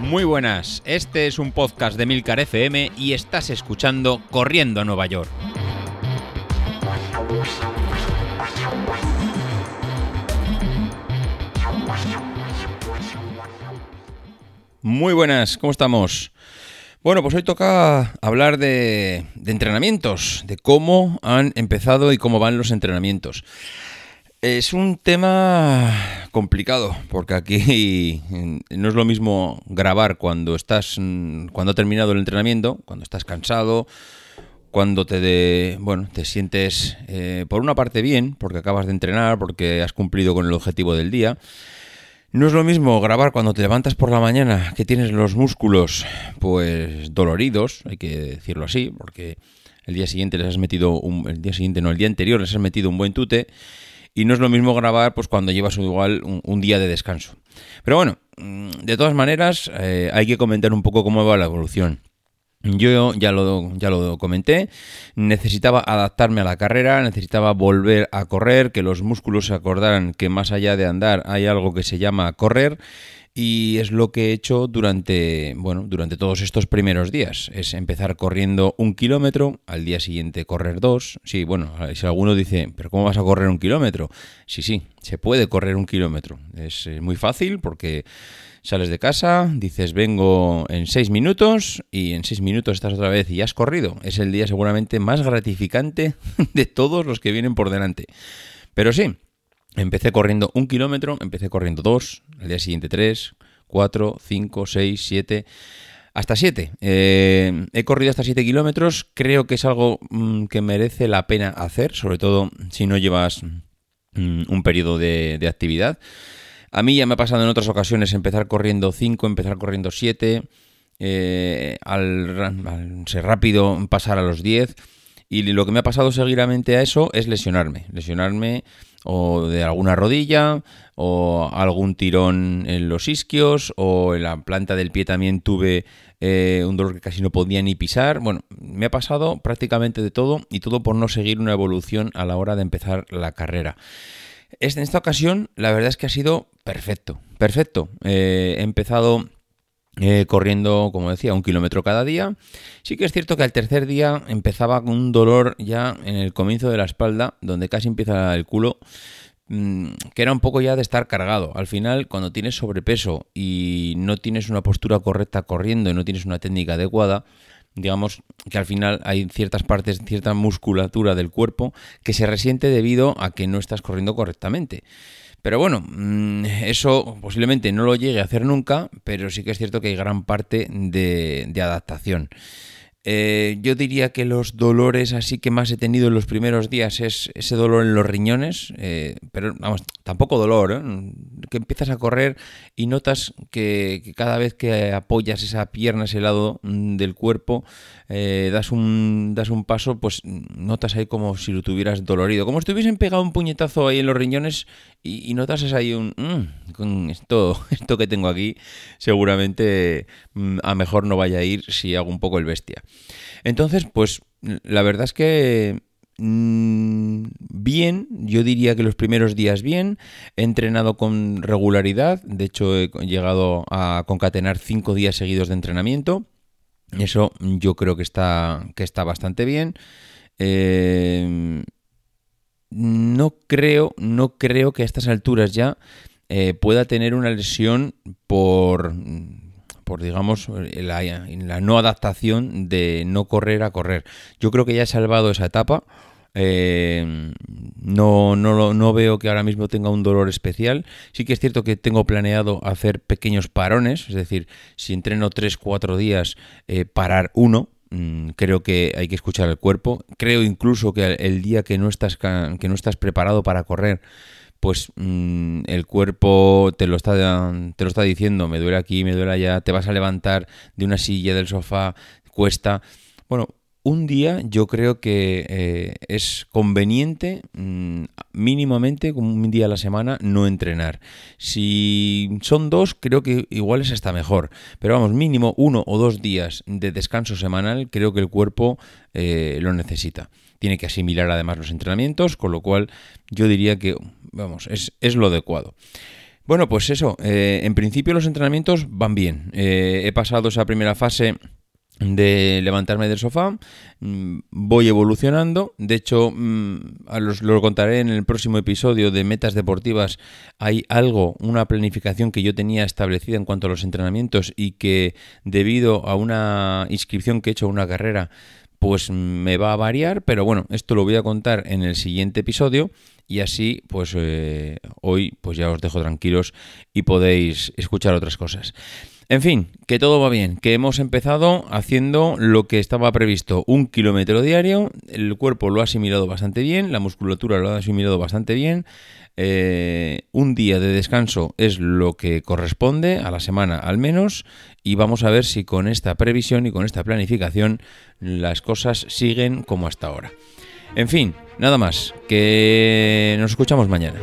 Muy buenas, este es un podcast de Milcar FM y estás escuchando Corriendo a Nueva York. Muy buenas, ¿cómo estamos? Bueno, pues hoy toca hablar de, de, entrenamientos, de cómo han empezado y cómo van los entrenamientos. Es un tema complicado, porque aquí no es lo mismo grabar cuando estás cuando ha terminado el entrenamiento, cuando estás cansado, cuando te de, bueno, te sientes eh, por una parte bien, porque acabas de entrenar, porque has cumplido con el objetivo del día. No es lo mismo grabar cuando te levantas por la mañana, que tienes los músculos pues doloridos, hay que decirlo así, porque el día siguiente les has metido un, el día siguiente no, el día anterior les has metido un buen tute y no es lo mismo grabar pues cuando llevas igual un, día de descanso. Pero bueno, mm, de todas maneras eh, hay que comentar un poco cómo va la evolución. Yo ya lo, ya lo comenté, necesitaba adaptarme a la carrera, necesitaba volver a correr, que los músculos se acordaran que más allá de andar hay algo que se llama correr y es lo que he hecho durante, bueno, durante todos estos primeros días. Es empezar corriendo un kilómetro, al día siguiente correr dos. Sí, bueno, si alguno dice, pero ¿cómo vas a correr un kilómetro? Sí, sí, se puede correr un kilómetro. Es muy fácil porque sales de casa, dices vengo en seis minutos y en seis minutos estás otra vez y ya has corrido. Es el día seguramente más gratificante de todos los que vienen por delante. Pero sí, Empecé corriendo un kilómetro, empecé corriendo dos, al día siguiente tres, cuatro, cinco, seis, siete, hasta siete. Eh, he corrido hasta siete kilómetros, creo que es algo mm, que merece la pena hacer, sobre todo si no llevas mm, un periodo de, actividad. A mí ya me ha pasado en otras ocasiones empezar corriendo cinco, empezar corriendo siete, eh, al, al, ser rápido pasar a los diez. Y lo que me ha pasado seguidamente a eso es lesionarme. Lesionarme o de alguna rodilla o algún tirón en los isquios o en la planta del pie también tuve eh, un dolor que casi no podía ni pisar. Bueno, me ha pasado prácticamente de todo y todo por no seguir una evolución a la hora de empezar la carrera. En esta ocasión la verdad es que ha sido perfecto, perfecto. Eh, he empezado eh, corriendo, como decía, un kilómetro cada día. Sí que es cierto que al tercer día empezaba con un dolor ya en el comienzo de la espalda, donde casi empieza el culo, mm, que era un poco ya de estar cargado. Al final, cuando tienes sobrepeso y no tienes una postura correcta corriendo y no tienes una técnica adecuada, digamos que al final hay ciertas partes, cierta musculatura del cuerpo que se resiente debido a que no estás corriendo correctamente. Pero bueno, mm, eso posiblemente no lo llegue a hacer nunca, pero sí que es cierto que hay gran parte de, adaptación. Eh, yo diría que los dolores así que más he tenido en los primeros días es ese dolor en los riñones, eh, pero vamos, tampoco dolor, ¿eh? que empiezas a correr y notas que, cada vez que apoyas esa pierna, ese lado mm, del cuerpo, das, un, das un paso, pues notas ahí como si lo tuvieras dolorido, como si te hubiesen pegado un puñetazo ahí en los riñones y, notas es ahí un... Mm, esto, esto que tengo aquí seguramente mm, a mejor no vaya a ir si hago un poco el bestia. Entonces, pues la verdad es que mm, bien, yo diría que los primeros días bien, he entrenado con regularidad, de hecho he llegado a concatenar cinco días seguidos de entrenamiento, eso yo creo que está, que está bastante bien. Eh, no creo, no creo que a estas alturas ya eh, pueda tener una lesión por, por digamos, la, la, no adaptación de no correr a correr. Yo creo que ya he salvado esa etapa. Eh, no, no, no veo que ahora mismo tenga un dolor especial. Sí que es cierto que tengo planeado hacer pequeños parones, es decir, si entreno 3-4 días, eh, parar uno, creo que hay que escuchar el cuerpo. Creo incluso que el día que no estás, que no estás preparado para correr, pues mm, el cuerpo te lo, está, te lo está diciendo, me duele aquí, me duele allá, te vas a levantar de una silla, del sofá, cuesta. Bueno, un día yo creo que eh, es conveniente mm, mínimamente, como un día a la semana, no entrenar. Si son dos, creo que igual es hasta mejor. Pero vamos, mínimo uno o dos días de descanso semanal, creo que el cuerpo eh, lo necesita. Tiene que asimilar además los entrenamientos, con lo cual yo diría que, vamos, es, es lo adecuado. Bueno, pues eso, eh, en principio los entrenamientos van bien. He pasado esa primera fase de levantarme del sofá, mm, voy evolucionando, de hecho mm, lo contaré en el próximo episodio de Metas Deportivas, hay algo, una planificación que yo tenía establecida en cuanto a los entrenamientos y que debido a una inscripción que he hecho a una carrera, pues me va a variar, pero bueno, esto lo voy a contar en el siguiente episodio y así pues eh, hoy pues ya os dejo tranquilos y podéis escuchar otras cosas. En fin, que todo va bien, que hemos empezado haciendo lo que estaba previsto, un kilómetro diario, el cuerpo lo ha asimilado bastante bien, la musculatura lo ha asimilado bastante bien, eh, un día de descanso es lo que corresponde a la semana al menos y vamos a ver si con esta previsión y con esta planificación las cosas siguen como hasta ahora. En fin, nada más, que nos escuchamos mañana.